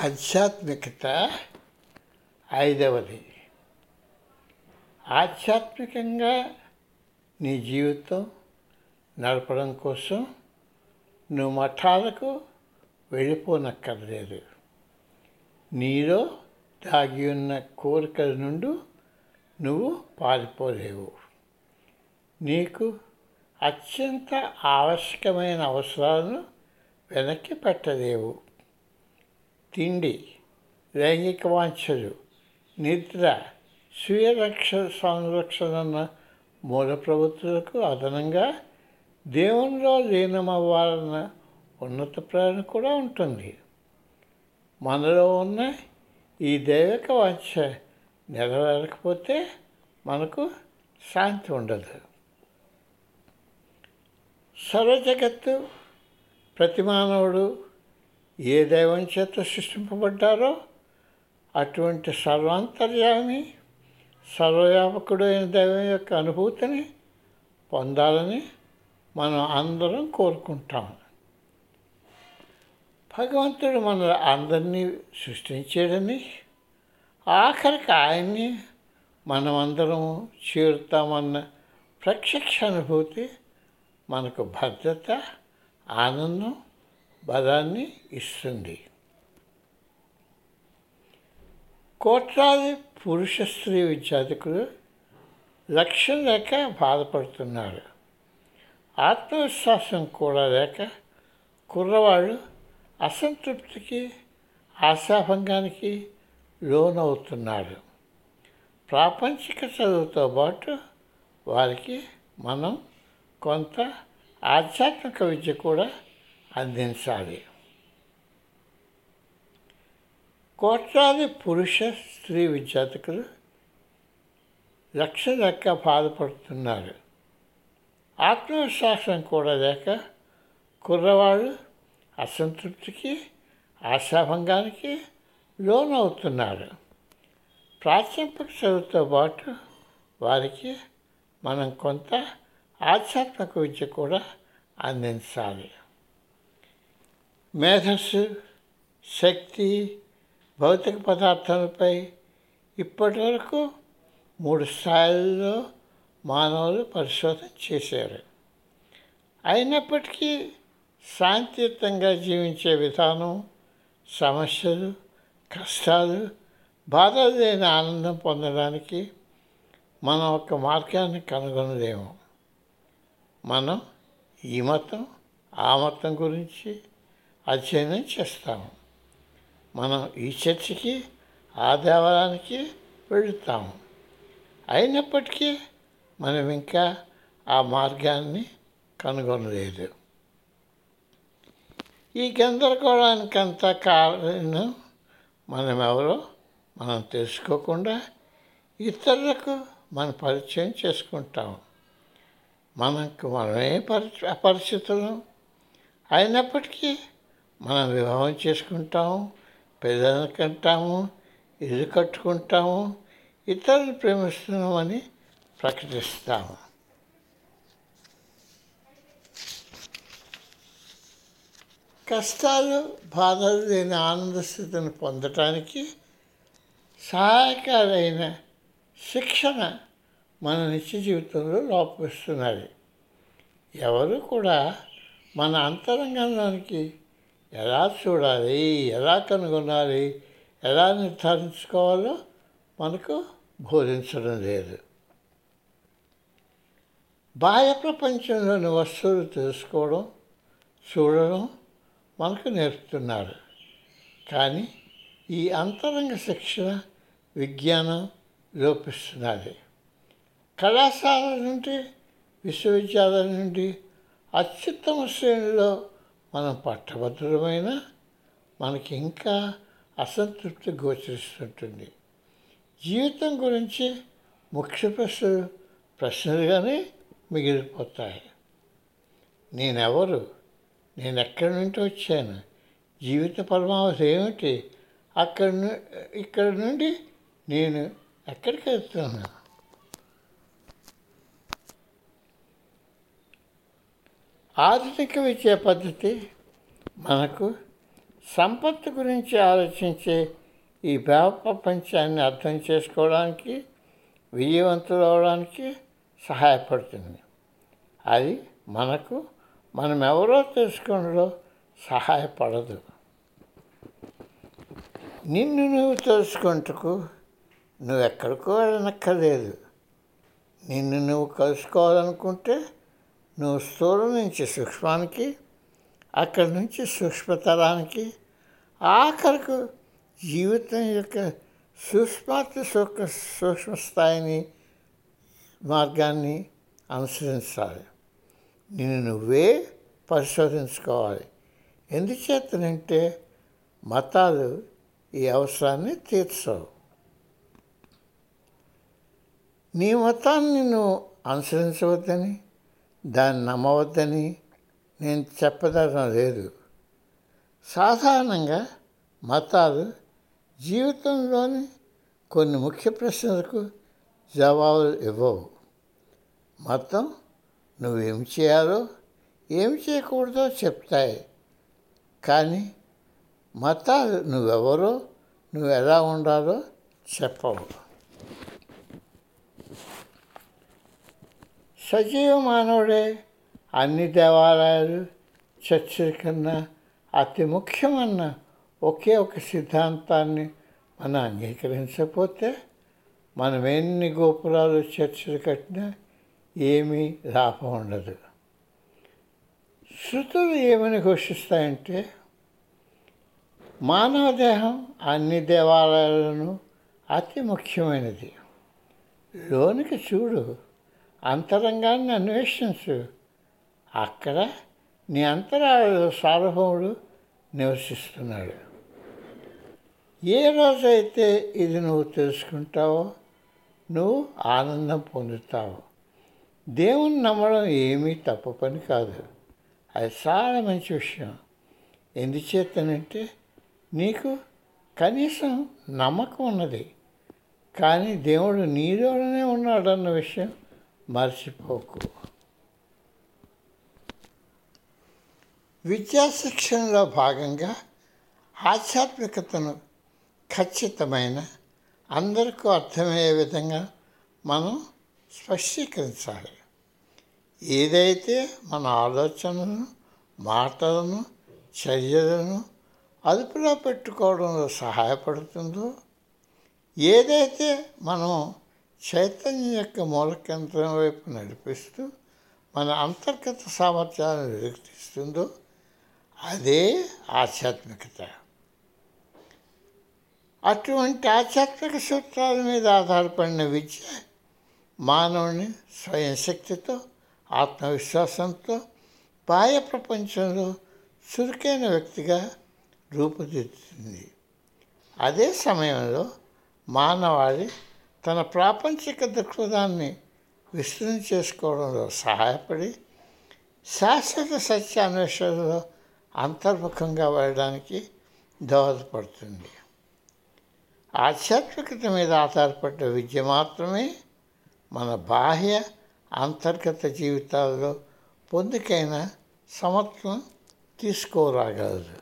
ఆధ్యాత్మికత ఐదవది. ఆధ్యాత్మికంగా నీ జీవితం నడపడం కోసం నువ్వు మఠాలకు వెళ్ళిపోనక్కర్లేదు. నీలో దాగి ఉన్న కోరికల నుండి నువ్వు పారిపోలేవు. నీకు అత్యంత ఆవశ్యకమైన అవసరాలను వెనక్కి పెట్టలేవు. తిండి లైంగిక వాంఛలు నిద్ర స్వీయ రక్ష సంరక్షణ మూల ప్రవృత్తులకు అదనంగా దేవునిలో లీనమవ్వాలన్న ఉన్నత ప్రేరణ కూడా ఉంటుంది. మనలో ఉన్న ఈ దైవిక వాంఛ నెరవేరకపోతే మనకు శాంతి ఉండదు. సర్వజగత్తు ప్రతి మానవుడు ఏ దైవం చేత సృష్టింపబడ్డారో అటువంటి సర్వాంతర్యామి సర్వవ్యాపకుడైన దైవం యొక్క అనుభూతిని పొందాలని మనం అందరం కోరుకుంటాం. భగవంతుడు మన అందరినీ సృష్టించాడని ఆఖరికి ఆయన్ని మనమందరం చేరుతామన్న ప్రత్యక్ష అనుభూతి మనకు భద్రత ఆనందం బలాన్ని ఇస్తుంది. కోట్లాది పురుష స్త్రీ విద్యార్థికులు లక్ష్యం లేక బాధపడుతున్నారు. ఆత్మవిశ్వాసం కూడా లేక కుర్రవాళ్ళు అసంతృప్తికి ఆశాభంగానికి లోనవుతున్నారు. ప్రాపంచిక చదువుతో పాటు వారికి మనం కొంత ఆధ్యాత్మిక విద్య కూడా అందించాలి. కోట్లాది పురుష స్త్రీ విద్యార్థికులు లక్ష్యం లెక్క బాధపడుతున్నారు. ఆత్మవిశ్వాసం కూడా లేక కుర్రవాళ్ళు అసంతృప్తికి ఆశాభంగానికి లోనవుతున్నారు. ప్రాథమిక చదువుతో పాటు వారికి మనం కొంత ఆధ్యాత్మిక విద్య కూడా అందించాలి. మేధస్సు శక్తి భౌతిక పదార్థాలపై ఇప్పటి వరకు మూడు స్థాయిల్లో మానవులు పరిశోధన చేశారు. అయినప్పటికీ శాంతియుతంగా జీవించే విధానం సమస్యలు కష్టాలు బాధలు లేని ఆనందం పొందడానికి మనం ఒక మార్గాన్ని కనుగొనలేము. మనం ఈ మతం ఆ మతం గురించి అధ్యయనం చేస్తాము. మనం ఈ చర్చికి ఆ దేవాలయానికి వెళుతాము. అయినప్పటికీ మనం ఇంకా ఆ మార్గాన్ని కనుగొనలేదు. ఈ గందరగోళానికంత కారణం మనం ఎవరో మనం తెలుసుకోకుండా ఇతరులకు మన పరిచయం చేసుకుంటాం మనకు మనమే పరిచ అపరిచితులం అయినప్పటికీ మనం వివాహం చేసుకుంటాము పిల్లలను కంటాము ఇల్లు కట్టుకుంటాము ఇతరులు ప్రేమిస్తున్నామని ప్రకటిస్తాము. కష్టాలు బాధలు లేని ఆనంద స్థితిని పొందటానికి సహాయకారైన శిక్షణ మన నిత్య జీవితంలో లోపిస్తున్నది ఎవరు కూడా మన అంతరంగంలోనికి ఎలా చూడాలి ఎలా కనుగొనాలి ఎలా నిర్ధారించుకోవాలో మనకు బోధించడం లేదు. బాహ్య ప్రపంచంలోని వస్తువులు తెలుసుకోవడం చూడడం మనకు నేర్పుతున్నారు. కానీ ఈ అంతరంగ శిక్షణ విజ్ఞానం లోపిస్తున్నది. కళాశాల నుండి విశ్వవిద్యాలయం నుండి అత్యుత్తమ శ్రేణిలో మనం పట్టభద్రమైన మనకి ఇంకా అసంతృప్తి గోచరిస్తుంటుంది. జీవితం గురించి ముఖ్య ప్రశ్నలు ప్రశ్నలుగానే మిగిలిపోతాయి. నేనెవరు? నేను ఎక్కడి నుండి వచ్చాను? జీవిత పరమావధి ఏమిటి? అక్కడి ను ఇక్కడ నుండి నేను ఎక్కడికి వెళ్తున్నాను? ఆధునిక విద్యా పద్ధతి మనకు సంపత్తు గురించి ఆలోచించే ఈ భావ ప్రపంచాన్ని అర్థం చేసుకోవడానికి విజయవంతులు అవడానికి సహాయపడుతుంది. అది మనకు మనం ఎవరో తెలుసుకోవడంలో సహాయపడదు. నిన్ను నువ్వు తెలుసుకుంటకు నువ్వెక్కడికో వెళ్ళనక్కర్లేదు. నిన్ను నువ్వు కలుసుకోవాలనుకుంటే నువ్వు స్థూలం నుంచి సూక్ష్మానికి అక్కడి నుంచి సూక్ష్మతరానికి ఆఖరకు జీవితం యొక్క సూక్ష్మాతి సూక్ష్మ సూక్ష్మ స్థాయిని మార్గాన్ని అనుసరించాలి. నిన్ను నువ్వే పరిశోధించుకోవాలి. ఎందుచేతనంటే మతాలు ఈ అవసరాన్ని తీర్చవు. నీ మతాన్ని నువ్వు అనుసరించవద్దని దాన్ని నమ్మవద్దని నేను చెప్పదడం లేదు. సాధారణంగా మతాలు జీవితంలోని కొన్ని ముఖ్య ప్రశ్నలకు జవాబులు ఇవ్వవు. మతం నువ్వేం చేయాలో ఏం చేయకూడదో చెప్తాయి. కానీ మతాలు నువ్వెవరో నువ్వు ఎలా ఉండాలో చెప్పవు. సజీవ మానవుడే అన్ని దేవాలయాలు చర్చిల కన్నా అతి ముఖ్యమన్న ఒకే ఒక సిద్ధాంతాన్ని మనం అంగీకరించకపోతే మనం ఎన్ని గోపురాలు చర్చలు కట్టినా ఏమీ లాభం ఉండదు. శృతులు ఏమని ఘోషిస్తాయంటే మానవ దేహం అన్ని దేవాలయాలను అతి ముఖ్యమైనది. లోనికి చూడు అంతరంగాన్ని అన్వేషించు. అక్కడ నీ అంతరాలు సార్వభౌముడు నివసిస్తున్నాడు. ఏ రోజైతే ఇది నువ్వు తెలుసుకుంటావో నువ్వు ఆనందం పొందుతావు. దేవుని నమ్మడం ఏమీ తప్పు పని కాదు. అది చాలా మంచి విషయం. ఎందుచేతనంటే నీకు కనీసం నమ్మకం ఉన్నది. కానీ దేవుడు నీలోనే ఉన్నాడన్న విషయం మర్చిపోకు. విద్యా శిక్షణలో భాగంగా ఆధ్యాత్మికతను ఖచ్చితమైన అందరికీ అర్థమయ్యే విధంగా మనం స్పష్టీకరించాలి. ఏదైతే మన ఆలోచనలను మాటలను చర్యలను అదుపులో పెట్టుకోవడంలో సహాయపడుతుందో ఏదైతే మనం చైతన్యం యొక్క మూలకేంద్రం వైపు నడిపిస్తూ మన అంతర్గత సామర్థ్యాలను వెలికితీస్తుందో అదే ఆధ్యాత్మికత. అటువంటి ఆధ్యాత్మిక సూత్రాల మీద ఆధారపడిన విద్య మానవుని స్వయం శక్తితో ఆత్మవిశ్వాసంతో బాహ్య ప్రపంచంలో చురుకైన వ్యక్తిగా రూపుదిద్దుతుంది. అదే సమయంలో మానవాళి తన ప్రాపంచిక దృక్పథాన్ని విస్తృతం చేసుకోవడంలో సహాయపడి శాశ్వత సత్య అన్వేషణలో అంతర్ముఖంగా వెళ్ళడానికి దోహదపడుతుంది. ఆధ్యాత్మికత మీద ఆధారపడ్డ విద్య మాత్రమే మన బాహ్య అంతర్గత జీవితాల్లో పొందికైన సమత్వం తీసుకోరాగలదు.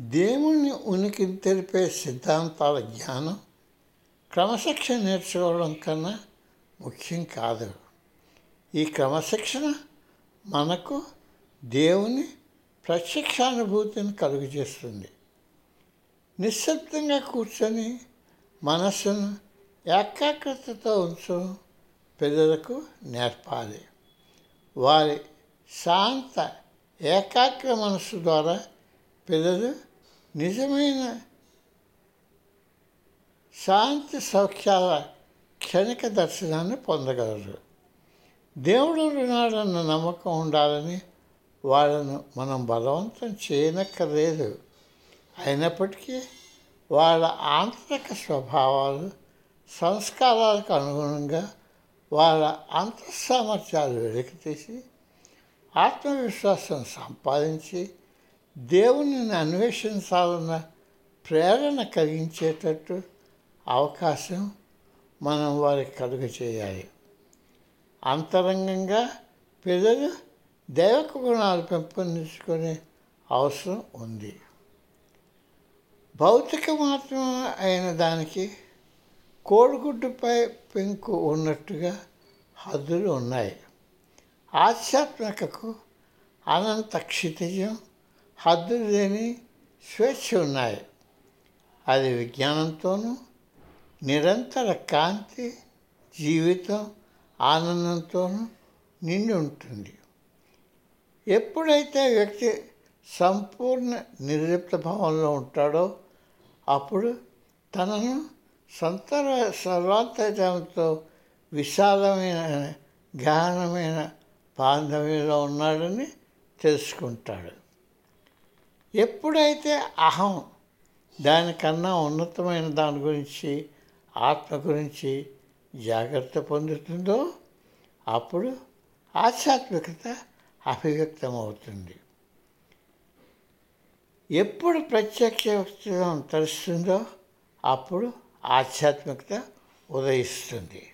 దేవుణ్ణి ఉనికిని తెలిపే సిద్ధాంతాల జ్ఞానం క్రమశిక్షణ నేర్చుకోవడం కన్నా ముఖ్యం కాదు ఈ క్రమశిక్షణ మనకు దేవుని ప్రత్యక్షానుభూతిని కలుగజేస్తుంది. నిశ్శబ్దంగా కూర్చొని మనస్సును ఏకాగ్రతతో ఉంచడం పిల్లలకు నేర్పాలి. వారి శాంత ఏకాగ్ర మనస్సు ద్వారా పిల్లలు నిజమైన శాంతి సౌఖ్యాల క్షణిక దర్శనాన్ని పొందగలరు. దేవుడు ఉన్నాడన్న నమ్మకం ఉండాలని వాళ్ళను మనం బలవంతం చేయనక్కర్లేదు. అయినప్పటికీ వాళ్ళ ఆంతరిక స్వభావాలు సంస్కారాలకు అనుగుణంగా వాళ్ళ అంతఃసామర్థ్యాలు వెలికితీసి ఆత్మవిశ్వాసం సంపాదించి దేవునిని అన్వేషించాలన్న ప్రేరణ కలిగించేటట్టు అవకాశం మనం వారికి కలుగ చేయాలి అంతరంగంగా పిల్లలు దైవక గుణాలు పెంపొందించుకునే అవసరం ఉంది. భౌతిక మాత్రం అయిన దానికి కోడిగుడ్డుపై పెంకు ఉన్నట్టుగా హద్దులు ఉన్నాయి. ఆధ్యాత్మికకు అనంత క్షితిజం హద్దులు లేని స్వేచ్ఛ ఉన్నాయి. అది విజ్ఞానంతోనూ నిరంతర కాంతి జీవితం ఆనందంతోనూ నిండి ఉంటుంది. ఎప్పుడైతే వ్యక్తి సంపూర్ణ నిర్లిప్త భావంలో ఉంటాడో అప్పుడు తనను సంతర సర్వాంతర్యంతో విశాలమైన గహనమైన బాంధవ్యంలో ఉన్నాడని తెలుసుకుంటాడు. ఎప్పుడైతే అహం దానికన్నా ఉన్నతమైన దాని గురించి ఆత్మ గురించి జాగ్రత్త పొందుతుందో అప్పుడు ఆధ్యాత్మికత అభివ్యక్తమవుతుంది. ఎప్పుడు ప్రత్యక్ష వ్యక్తిత్వం తెలుస్తుందో అప్పుడు ఆధ్యాత్మికత ఉదయిస్తుంది.